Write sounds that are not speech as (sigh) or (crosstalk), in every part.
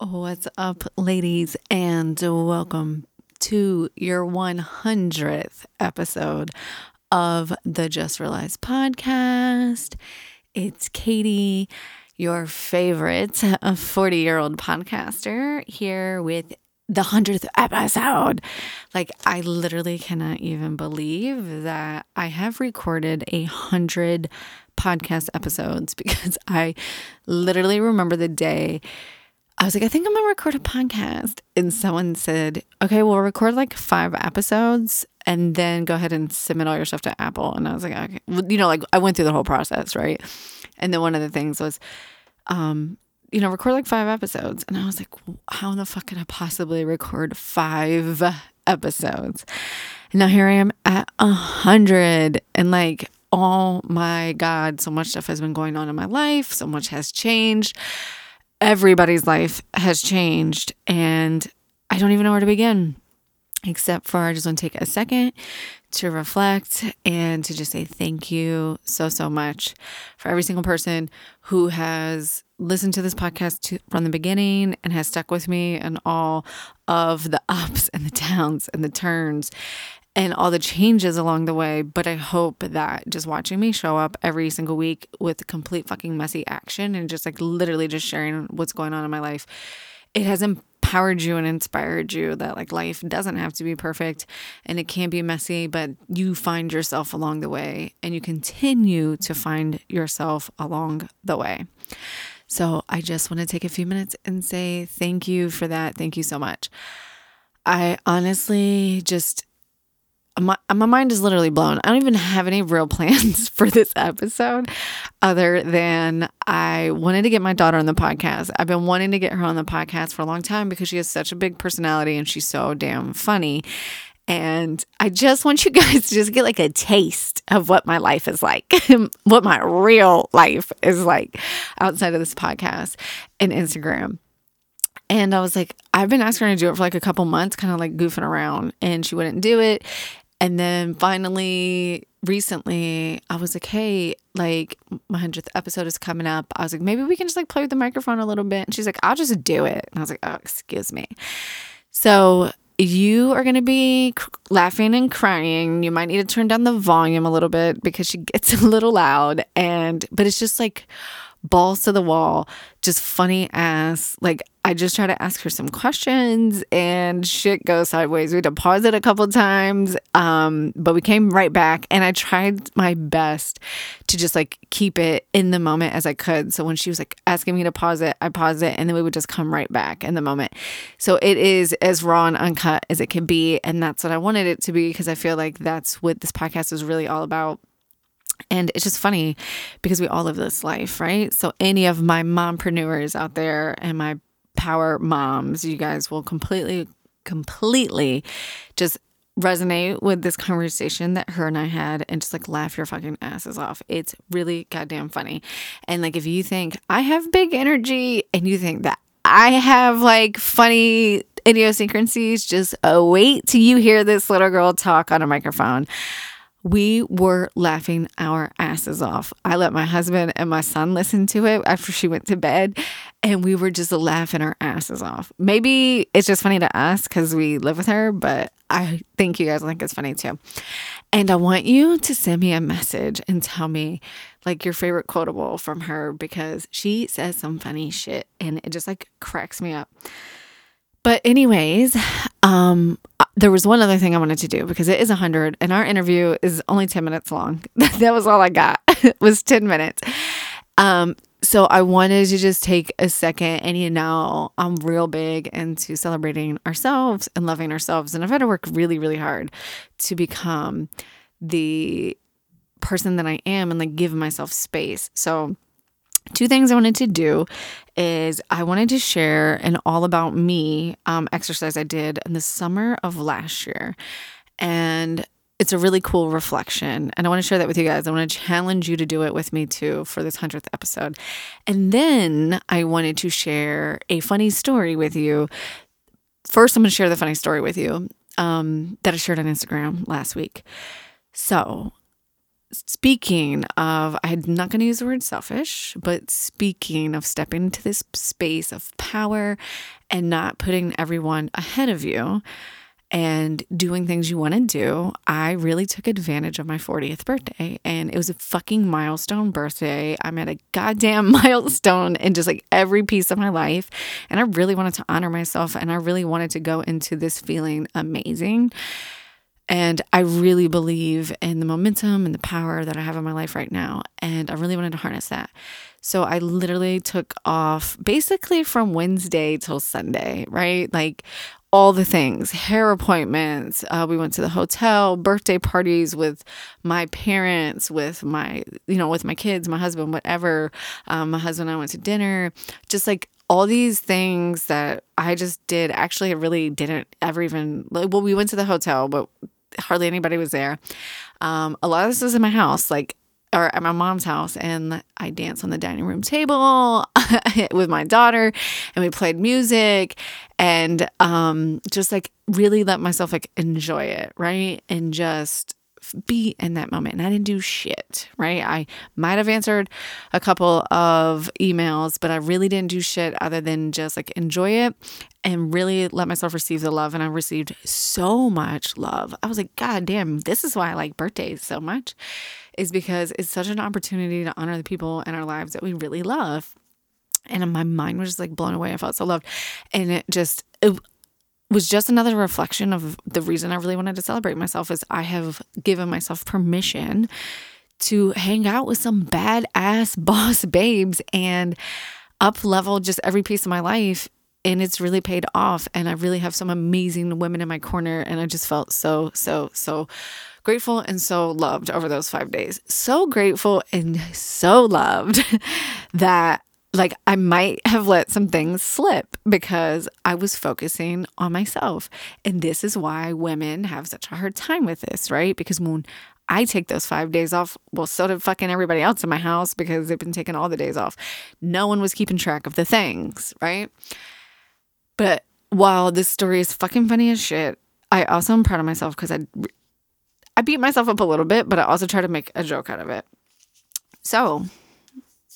What's up, ladies, and welcome to your 100th episode of the Just Realized podcast. It's Katie, your favorite 40 year old podcaster, here with the 100th episode. Like, I literally cannot even believe that I have recorded a 100 podcast episodes (laughs) because I literally remember the day I was like, I think I'm gonna record a podcast. And someone said, Okay, we'll record like five episodes and then go ahead and submit all your stuff to Apple. And I was like, okay, you know, like I went through the whole process, right? And then one of the things was, um, you know, record like five episodes. And I was like, how in the fuck can I possibly record five episodes? And now here I am at a hundred and like, oh my God, so much stuff has been going on in my life. So much has changed everybody's life has changed and I don't even know where to begin. Except for I just want to take a second to reflect and to just say thank you so, so much for every single person who has listened to this podcast to, from the beginning and has stuck with me and all of the ups and the downs and the turns and all the changes along the way. But I hope that just watching me show up every single week with complete fucking messy action and just like literally just sharing what's going on in my life, it has empowered you and inspired you that like life doesn't have to be perfect and it can be messy, but you find yourself along the way and you continue to find yourself along the way. So I just want to take a few minutes and say thank you for that. Thank you so much. I honestly just my, my mind is literally blown. I don't even have any real (laughs) plans for this episode other than I wanted to get my daughter on the podcast. I've been wanting to get her on the podcast for a long time because she has such a big personality and she's so damn funny. And I just want you (laughs) guys to just get like a taste of what my life is like, (laughs) what my real life is like outside of this podcast and Instagram. And I was like, I've been asking her to do it for like a couple months, kind of like goofing around, and she wouldn't do it. And then finally, recently, I was like, hey, like my 100th episode is coming up. I was like, maybe we can just like play with the microphone a little bit. And she's like, I'll just do it. And I was like, oh, excuse me. So you are going to be laughing and crying. You might need to turn down the volume a little bit because she gets (laughs) a little loud. And, but it's just like, balls to the wall, just funny ass. Like I just try to ask her some questions and shit goes sideways. We had to pause it a couple times. Um, but we came right back and I tried my best to just like keep it in the moment as I could. So when she was like asking me to pause it, I paused it and then we would just come right back in the moment. So it is as raw and uncut as it can be. And that's what I wanted it to be because I feel like that's what this podcast is really all about and it's just funny because we all live this life, right? So, any of my mompreneurs out there and my power moms, you guys will completely, completely just resonate with this conversation that her and I had and just like laugh your fucking asses off. It's really goddamn funny. And like, if you think I have big energy and you think that I have like funny idiosyncrasies, just wait till you hear this little girl talk on a microphone we were laughing our asses off. I let my husband and my son listen to it after she went to bed, and we were just laughing our asses off. Maybe it's just funny to us because we live with her, but I think you guys think it's funny too. And I want you to send me a message and tell me like your favorite quotable from her because she says some funny shit and it just like cracks me up. But anyways, um there was one other thing I wanted to do because it is 100 and our interview is only 10 minutes long. (laughs) that was all I got. (laughs) it was 10 minutes. Um, so I wanted to just take a second and you know, I'm real big into celebrating ourselves and loving ourselves and I've had to work really really hard to become the person that I am and like give myself space. So two things I wanted to do is I wanted to share an all about me um, exercise I did in the summer of last year. And it's a really cool reflection. And I want to share that with you guys. I want to challenge you to do it with me too for this 100th episode. And then I wanted to share a funny story with you. First, I'm going to share the funny story with you um, that I shared on Instagram last week. So speaking of, I'm not going to use the word selfish, but speaking of stepping into this space of power and not putting everyone ahead of you and doing things you want to do, I really took advantage of my 40th birthday. And it was a fucking milestone birthday. I'm at a goddamn (laughs) milestone in just like every piece of my life. And I really wanted to honor myself and I really wanted to go into this feeling amazing. And I really believe in the momentum and the power that I have in my life right now. And I really wanted to harness that. So I literally took off basically from Wednesday till Sunday, right? Like all the things hair appointments. Uh, we went to the hotel, birthday parties with my parents, with my, you know, with my kids, my husband, whatever. Um, my husband and I went to dinner, just like all these things that I just did. Actually, I really didn't ever even, like, well, we went to the hotel, but hardly anybody was there. Um, a lot of this was in my house, like or at my mom's house, and I danced on the dining room table (laughs) with my daughter, and we played music, and um, just like really let myself like enjoy it, right, and just be in that moment. And I didn't do shit, right? I might have answered a couple of emails, but I really didn't do shit other than just like enjoy it and really let myself receive the love. And I received so much love. I was like, God damn, this is why I like birthdays so much, is because it's such an opportunity to honor the people in our lives that we really love. And my mind was just like blown away. I felt so loved. And it just, it, was just another reflection of the reason I really wanted to celebrate myself is I have given myself permission to hang out with some badass (laughs) boss babes and up level just every piece of my life and it's really paid off and I really have some amazing women in my corner and I just felt so so so grateful and so loved over those 5 days. So grateful and so loved (laughs) that like I might have let some things slip because I was focusing on myself. And this is why women have such a hard time with this, right? Because when I take those five days off, well, so did fucking everybody else in my house because they've been taking all the days off. No one was keeping track of the things, right? But while this story is fucking funny as shit, I also am proud of myself because I I beat myself up a little bit, but I also try to make a joke out of it. So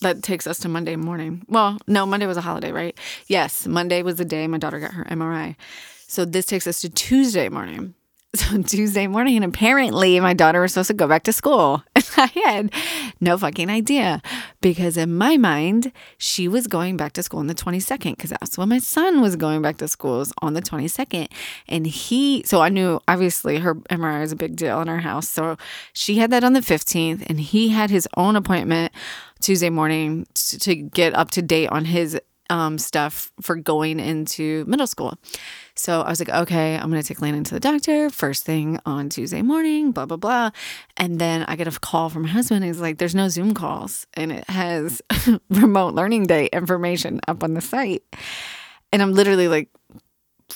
that takes us to Monday morning. Well, no, Monday was a holiday, right? Yes, Monday was the day my daughter got her MRI. So this takes us to Tuesday morning. (laughs) So Tuesday morning, and apparently my daughter was supposed to go back to school. (laughs) And I had no fucking idea because in my mind, she was going back to school on the 22nd because that's when my son was going back to school was on the 22nd. And he, so I knew obviously her MRI is a big deal in our house. So she had that on the 15th and he had his own appointment Tuesday morning to, to get up to date on his um, stuff for going into middle school. So I was like, okay, I'm going to take Landon to the doctor first thing on Tuesday morning, blah, blah, blah. And then I get a call from my husband. He's like, there's no Zoom calls and it has (laughs) remote learning day information up on the site. And I'm literally like,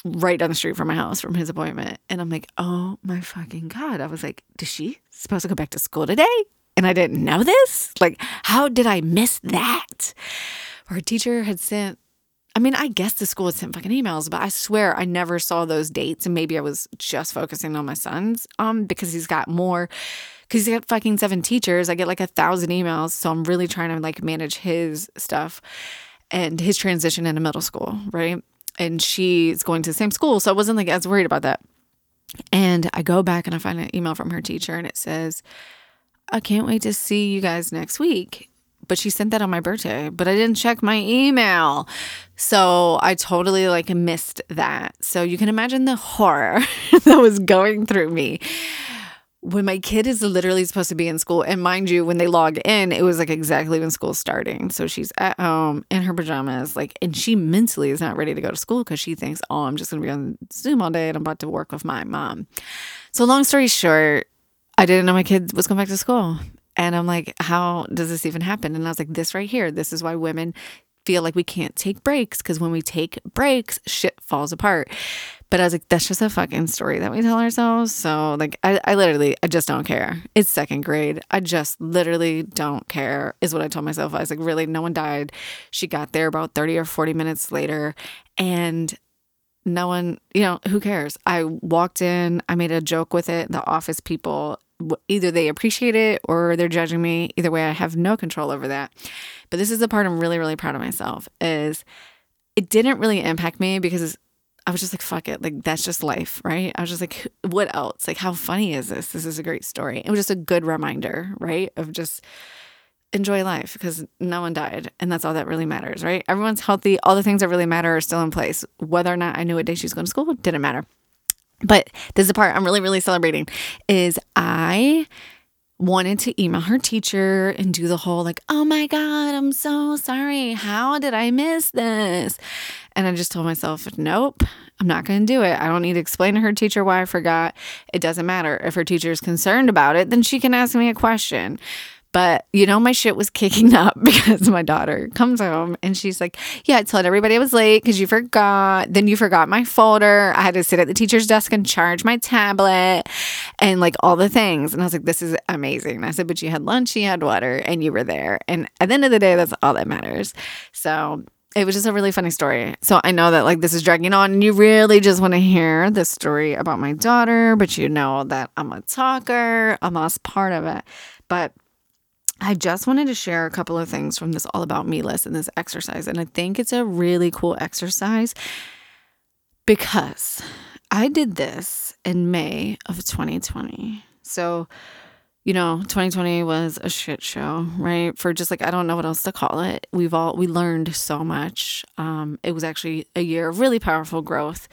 right down the street from my house from his appointment. And I'm like, oh my fucking God. I was like, is she supposed to go back to school today? And I didn't know this? Like, how did I miss that? Our teacher had sent I mean, I guess the school had sent fucking emails, but I swear I never saw those dates. And maybe I was just focusing on my son's um because he's got more because he's got fucking seven teachers. I get like a thousand emails. So I'm really trying to like manage his stuff and his transition into middle school, right? And she's going to the same school. So I wasn't like as worried about that. And I go back and I find an email from her teacher and it says, I can't wait to see you guys next week but she sent that on my birthday, but I didn't check my email. So I totally like missed that. So you can imagine the horror (laughs) that was going through me when my kid is literally supposed to be in school. And mind you, when they log in, it was like exactly when school's starting. So she's at home in her pajamas, like, and she mentally is not ready to go to school because she thinks, oh, I'm just going to be on Zoom all day and I'm about to work with my mom. So, long story short, I didn't know my kid was going back to school. And I'm like, how does this even happen? And I was like, this right here, this is why women feel like we can't take breaks because when we take breaks, shit falls apart. But I was like, that's just a fucking story that we tell ourselves. So, like, I, I literally, I just don't care. It's second grade. I just literally don't care, is what I told myself. I was like, really, no one died. She got there about 30 or 40 minutes later. And no one, you know, who cares? I walked in, I made a joke with it. The office people either they appreciate it or they're judging me. Either way, I have no control over that. But this is the part I'm really, really proud of myself is it didn't really impact me because I was just like, fuck it. Like, that's just life, right? I was just like, what else? Like, how funny is this? This is a great story. It was just a good reminder, right? Of just enjoy life because no one died. And that's all that really matters, right? Everyone's healthy. All the things that really matter are still in place. Whether or not I knew what day she was going to school didn't matter. But this is the part I'm really, really celebrating is I wanted to email her teacher and do the whole like, oh my God, I'm so sorry. How did I miss this? And I just told myself, nope, I'm not going to do it. I don't need to explain to her teacher why I forgot. It doesn't matter. If her teacher is concerned about it, then she can ask me a question. But you know, my shit was kicking (laughs) up because my daughter comes home and she's like, Yeah, I told everybody I was late because you forgot. Then you forgot my folder. I had to sit at the teacher's desk and charge my tablet and like all the things. And I was like, This is amazing. And I said, But you had lunch, you had water, and you were there. And at the end of the day, that's all that matters. So it was just a really funny story. So I know that like this is dragging on and you really just want to hear the story about my daughter, but you know that I'm a talker, I'm a part of it. But I just wanted to share a couple of things from this All About Me list and this exercise. And I think it's a really cool exercise because I did this in May of 2020. So you know, 2020 was a shit show, right? For just like I don't know what else to call it. We've all we learned so much. Um, it was actually a year of really powerful growth.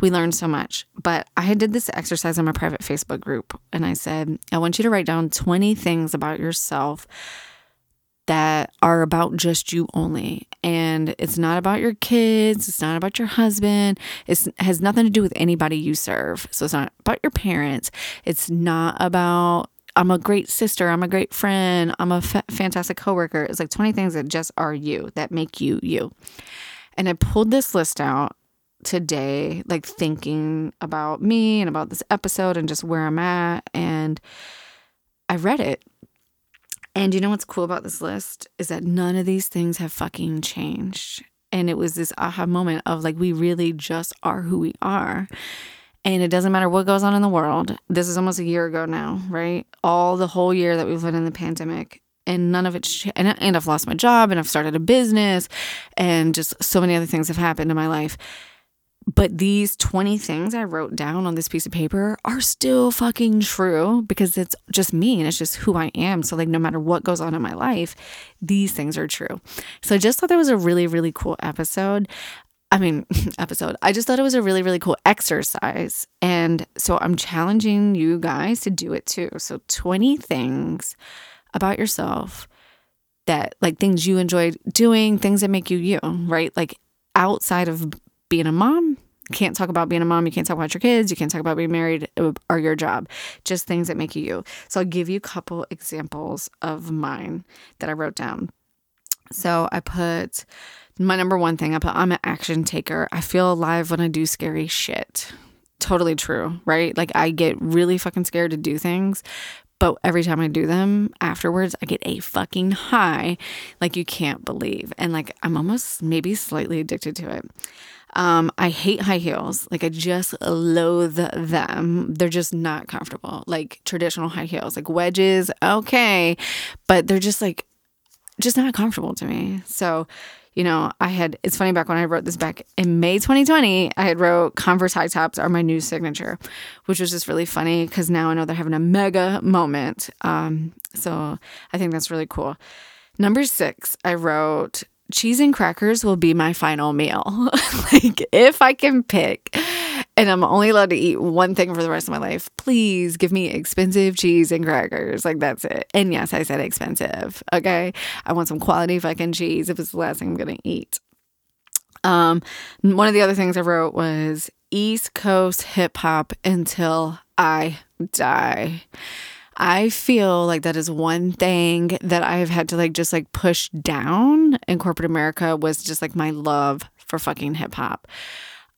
We learned so much. But I did this exercise in my private Facebook group, and I said, I want you to write down 20 things about yourself that are about just you only. And it's not about your kids, it's not about your husband. It has nothing to do with anybody you serve. So it's not about your parents. It's not about I'm a great sister. I'm a great friend. I'm a fa- fantastic coworker. It's like 20 things that just are you, that make you you. And I pulled this list out today, like thinking about me and about this episode and just where I'm at. And I read it. And you know what's cool about this list is that none of these things have fucking changed. And it was this aha moment of like, we really just are who we are. And it doesn't matter what goes on in the world. This is almost a year ago now, right? All the whole year that we've been in the pandemic and none of it's and, and I've lost my job and I've started a business and just so many other things have happened in my life. But these 20 things I wrote down on this piece of paper are still fucking true because it's just me and it's just who I am. So, like, no matter what goes on in my life, these things are true. So, I just thought that was a really, really cool episode. I mean, (laughs) episode. I just thought it was a really, really cool exercise. And so I'm challenging you guys to do it too. So 20 things about yourself that, like, things you enjoy doing, things that make you you, right? Like, outside of being a mom, can't talk about being a mom. You can't talk about your kids. You can't talk about being married uh, or your job. Just things that make you you. So I'll give you a couple examples of mine that I wrote down. So I put my number one thing I put I'm an action taker. I feel alive when I do scary shit. Totally true, right? Like I get really fucking scared to do things, but every time I do them afterwards, I get a fucking high like you can't believe. And like I'm almost maybe slightly addicted to it. Um, I hate high heels. Like I just loathe them. They're just not comfortable. Like traditional high heels, like wedges, okay, but they're just like just not comfortable to me. So, you know, I had, it's funny back when I wrote this back in May 2020, I had wrote Converse high tops are my new signature, which was just really funny because now I know they're having a mega moment. Um, so I think that's really cool. Number six, I wrote cheese and crackers will be my final meal. (laughs) like if I can pick and I'm only allowed to eat one thing for the rest of my life, please give me expensive cheese and crackers. Like that's it. And yes, I said expensive. Okay. I want some quality fucking cheese if it's the last thing I'm going to eat. Um, one of the other things I wrote was East Coast hip hop until I die. I feel like that is one thing that I have had to like just like push down in corporate America was just like my love for fucking hip hop.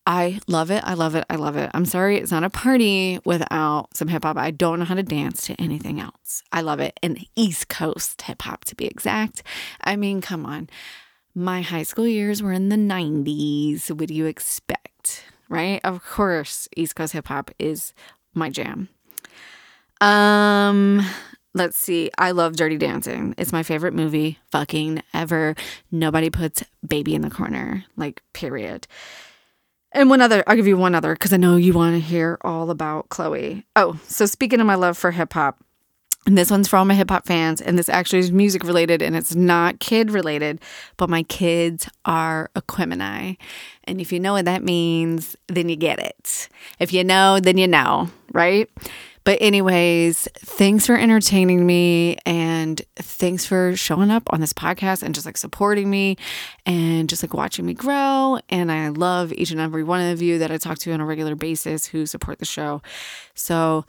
I love it. I love it. I love it. I'm sorry it's not a party without some hip hop. I don't know how to dance to anything else. I love it. And East Coast hip hop to be exact. I mean, come on. My high school years were in the 90s. What do you expect? Right? Of course, East Coast hip hop is my jam. Um, let's see. I love Dirty Dancing. It's my favorite movie fucking ever. Nobody puts baby in the corner. Like, period. And one other, I'll give you one other because I know you want to hear all about Chloe. Oh, so speaking of my love for hip hop, and this one's for all my hip hop fans, and this actually is music related and it's not kid related, but my kids are Equimini. And if you know what that means, then you get it. If you know, then you know, right? But, anyways, thanks for entertaining me and thanks for showing up on this podcast and just like supporting me and just like watching me grow. And I love each and every one of you that I talk to on a regular basis who support the show. So,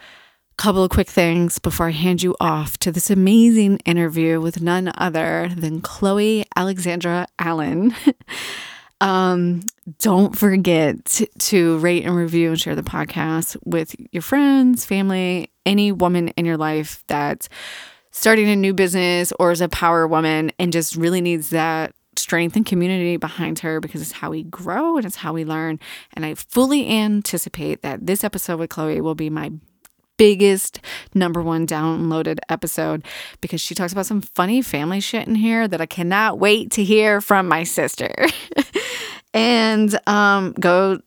a couple of quick things before I hand you off to this amazing interview with none other than Chloe Alexandra Allen. (laughs) um, don't forget to rate and review and share the podcast with your friends, family, any woman in your life that's starting a new business or is a power woman and just really needs that strength and community behind her because it's how we grow and it's how we learn. And I fully anticipate that this episode with Chloe will be my biggest number one downloaded episode because she talks about some funny family shit in here that I cannot wait to hear from my sister. (laughs) and um, go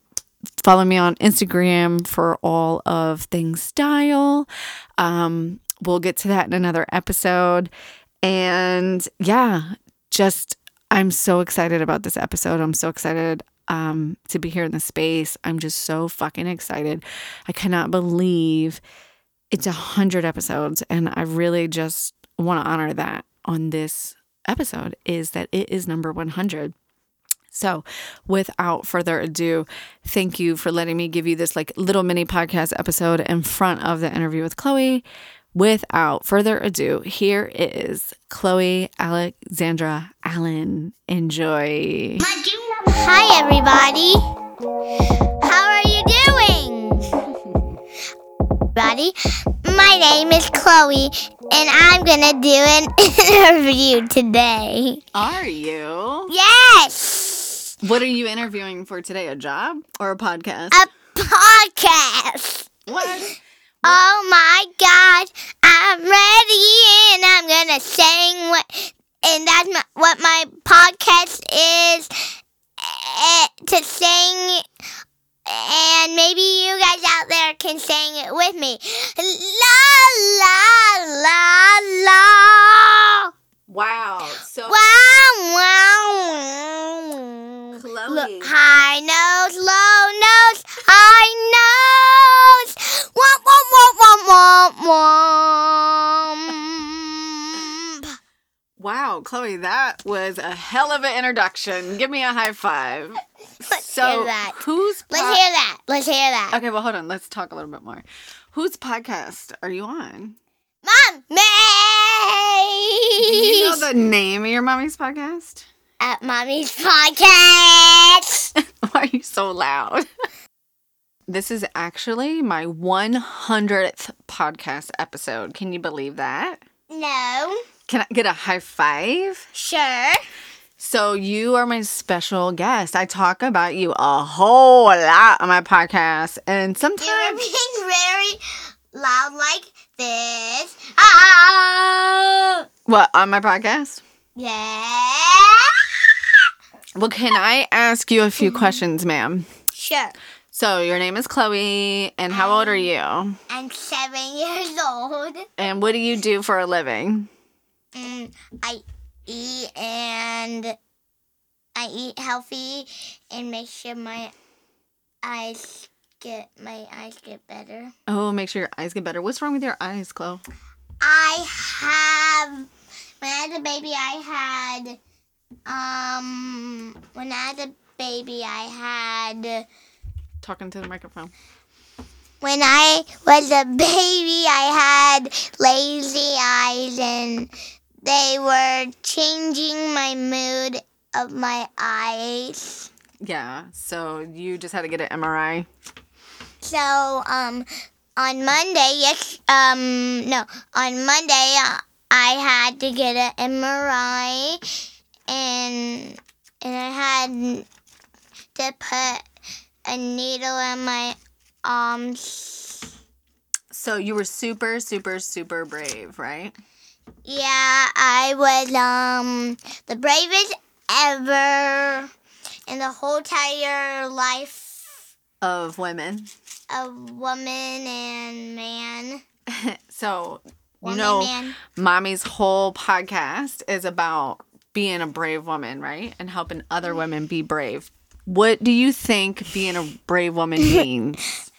follow me on Instagram for all of things style. Um, we'll get to that in another episode. And yeah, just I'm so excited about this episode. I'm so excited um, to be here in the space. I'm just so fucking excited. I cannot believe it's a hundred episodes, and I really just want to honor that on this episode. Is that it is number 100. So, without further ado, thank you for letting me give you this like little mini podcast episode in front of the interview with Chloe. Without further ado, here is Chloe Alexandra Allen. Enjoy. Hi, everybody. How are you doing? Everybody, my name is Chloe, and I'm gonna do an (laughs) interview today. Are you? Yes! What are you interviewing for today? A job or a podcast? A podcast. what? Oh my god, I'm ready and I'm gonna sing what and that's my, what my podcast is eh, to sing and maybe you guys out there can sing it with me. La la la la. Wow. So Wow wow wow. Chloe. Look, high nose, low nose, high nose. Womp womp womp womp womp womp. Wow, Chloe, that was a hell of an introduction. Give me a high five. (laughs) Let's So, hear that. Let's po- hear that. Let's hear that. Okay, well, hold on. Let's talk a little bit more. Whose podcast are you on? Mom, May. Do you know the name of your mommy's podcast? At Mommy's podcast. (laughs) Why are you so loud? (laughs) this is actually my 100th podcast episode. Can you believe that? No. Can I get a high five? Sure. So, you are my special guest. I talk about you a whole lot on my podcast, and sometimes You were sometimes being very loud like this. Ah. what on my podcast? Yeah. Well, can I ask you a few questions, ma'am? Sure. So, your name is Chloe, and how old are you? I'm seven years old. And what do you do for a living? Mm, I eat and I eat healthy and make sure my eyes get my eyes get better. Oh, make sure your eyes get better. What's wrong with your eyes, Chloe? I have when I had a baby I had um when I had a baby I had Talking to the microphone. when I was a baby I had lazy eyes and they were changing my mood of my eyes. Yeah. So you just had to get an MRI. So um on Monday, yes um no, on Monday uh, I had to get an MRI and and I had to put a needle in my arms. So you were super, super, super brave, right? Yeah, I was um the bravest ever in the whole entire life Of women. Of woman and man. (laughs) So you know, man. mommy's whole podcast is about being a brave woman, right? And helping other women be brave. What do you think being a brave woman (laughs) means?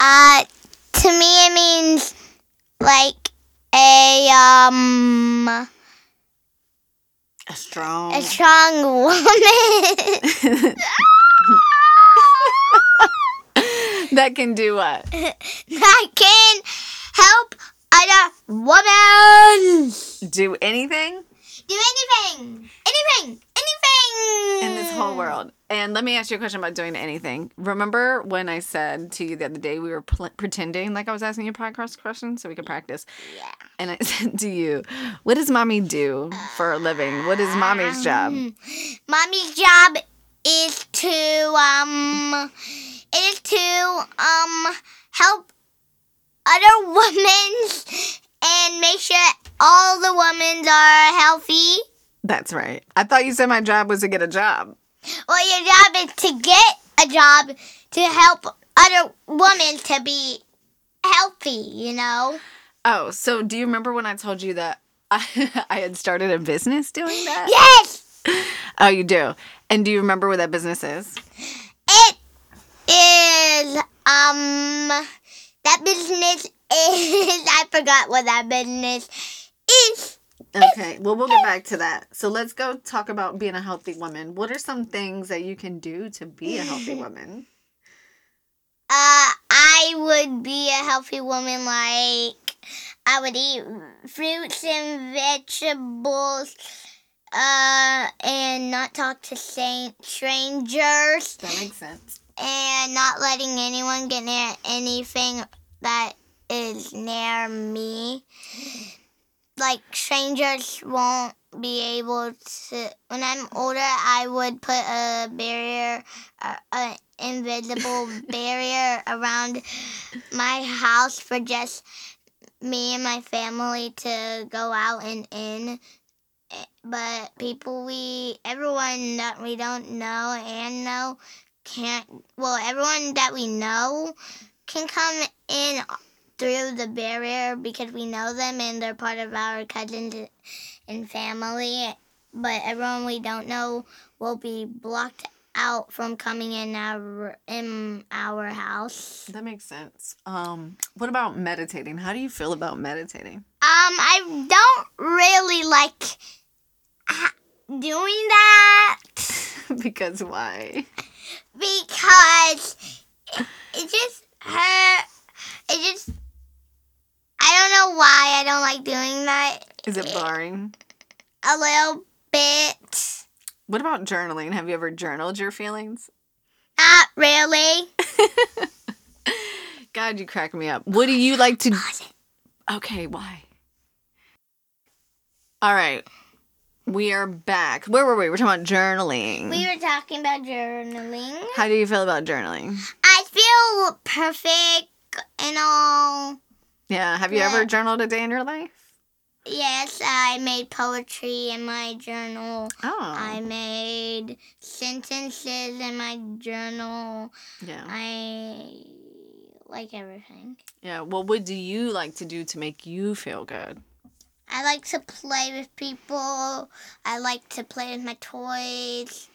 Uh, to me, it means like a um a strong. a strong woman (laughs) that can do what? (laughs) that can help other women Do anything do anything, anything, anything in this whole world. And let me ask you a question about doing anything. Remember when I said to you the other day we were pl- pretending like I was asking you a podcast questions so we could practice? Yeah. And I (laughs) said to you, "What does mommy do for a living? What is mommy's job?" Um, Mommy's job is to um is to um help other (laughs) women and make sure all the women are healthy. That's right. I thought you said my job was to get a job. Well, your job is to get a job to help other women to be healthy. You know. Oh, so do you remember when I told you that I, (laughs) I had started a business doing that? Yes, Oh, you do. And do you remember what that business is? it is um that business is (laughs) I forgot what that business is. Okay, well, we'll get back to that. So let's go talk about being a healthy woman. What are some things that you can do to be a healthy (laughs) woman? Uh, I would be a healthy woman. Like I would eat fruits and vegetables. Uh, and not talk to strangers, That makes sense. and not letting anyone get near anything that is near me. Like strangers won't be able to. When I'm older, I would put a barrier, uh, an invisible (laughs) barrier around my house for just me and my family to go out and in. But people we, everyone that we don't know and know can't, well, everyone that we know can come in through the barrier because we know them and they're part of our cousins and family. But everyone we don't know will be blocked out from coming in our in our house. That makes sense. Um, what about meditating? How do you feel about meditating? Um, I don't really like doing that (laughs) because why? because it, it just hurt. It just I don't know why I don't like doing that. Is it boring? A little bit. What about journaling? Have you ever journaled your feelings? Not really. (laughs) God, you crack me up. What do you like to? Okay, why? All right, we are back. Where were we? We're talking about journaling. We were talking about journaling. How do you feel about journaling? I feel perfect and all. Yeah. Have you Yeah. ever journaled a day in your life? Yes, I made poetry in my journal. Oh. I made sentences in my journal. yeah. I like everything. Yeah. What do you like to do to make you feel good? I like to play with people. I like to play with my toys.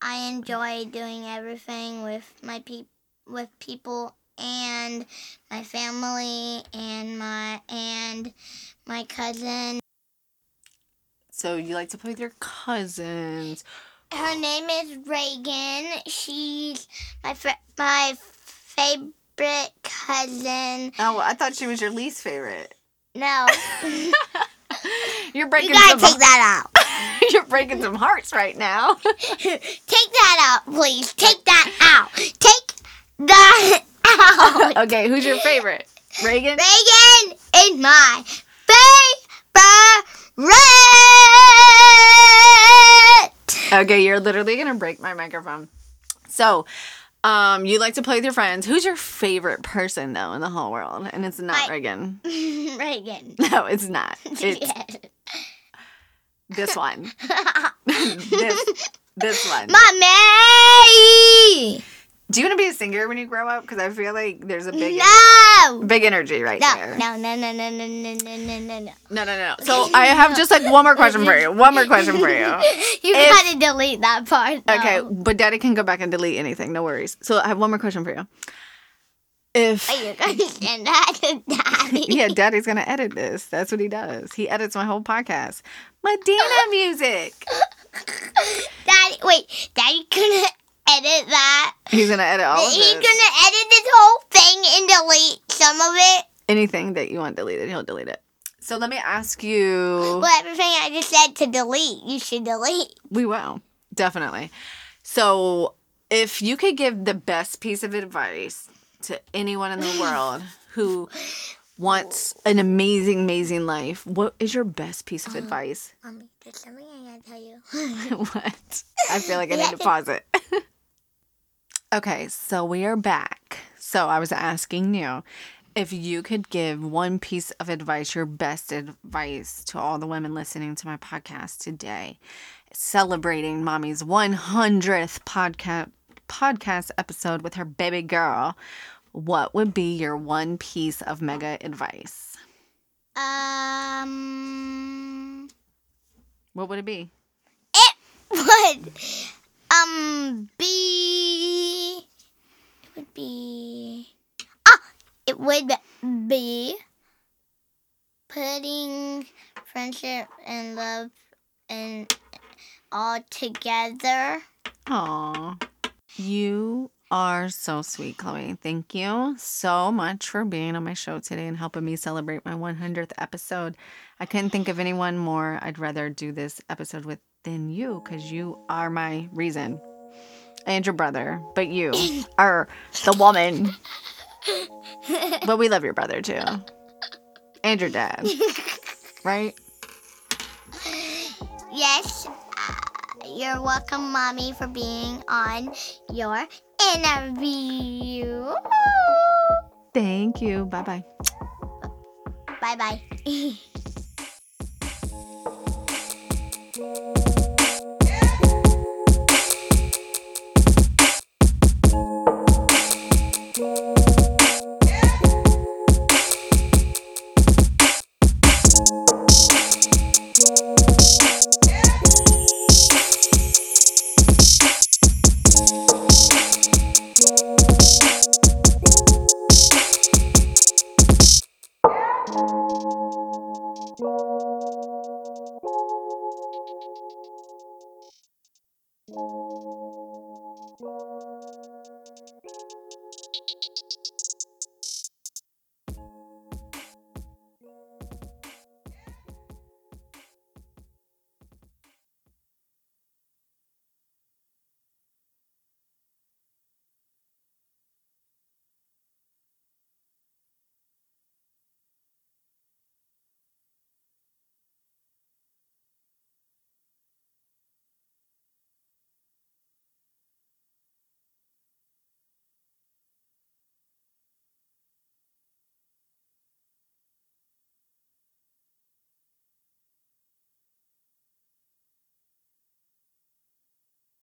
I- enjoy doing everything with my peop with people and my family and my and my cousin. So you like to play with your cousins. Her name is Reagan. She's my fr- my favorite cousin. Oh, I thought she was your least favorite. No, (laughs) You're breaking. you gotta some. take that out. (laughs) You're breaking some hearts right now. (laughs) Take that out, please. Take that out. Take that out. okay, who's your favorite? Reagan. Reagan is my favorite. Okay, you're literally gonna break my microphone. So, Um, you like to play with your friends. Who's your favorite person though in the whole world? And it's not I- Reagan. (laughs) Reagan. (laughs) No, it's not. (laughs) It's Yes. this one. this this one. Mommy! Do you want to be a singer when you grow up? Because I feel like there's a big No! big energy right No, there. no, no, no, no, no, no, no, no, no, no. No, no, no. So (laughs) I have just like one more question for you. One more question for you. (laughs) You If- gotta delete that part. though. Okay, but Daddy can go back and delete anything. No worries. So I have one more question for you. If Are you gonna (laughs) send that to daddy? yeah, Daddy's gonna edit this. That's what he does. He edits my whole podcast. Medina music. Daddy, wait, daddy gonna edit that? He's gonna edit all of it. He's gonna edit this whole thing and delete some of it? Anything that you want deleted, he'll delete it. So let me ask you. Well, everything I just said to delete, you should delete. We will definitely. So if you could give the best piece of advice to anyone in the (laughs) world who wants an amazing, amazing life, what is your best piece of um, advice? Mommy, there's something I gotta tell you. (laughs) (laughs) what? I feel like I need to pause it. Okay, so we are back. So I was asking you if you could give one piece of advice, your best advice to all the women listening to my podcast today, celebrating mommy's 100th podcast podcast episode with her baby girl, what would be your one piece of mega advice? Um, What would it be? It (laughs) would um be it would be ah it would be putting friendship and love and all together. Aw. You are so sweet, Chloe. Thank you so much for being on my show today and helping me celebrate my 100th episode. I couldn't think of anyone more I'd rather do this episode with than you because you are my reason. And your brother, but you (coughs) are the woman. But we love your brother too. And your dad. (laughs) Right? Yes, uh, you're welcome, mommy, for being on your interview. Thank you. Bye bye. Bye bye. (laughs)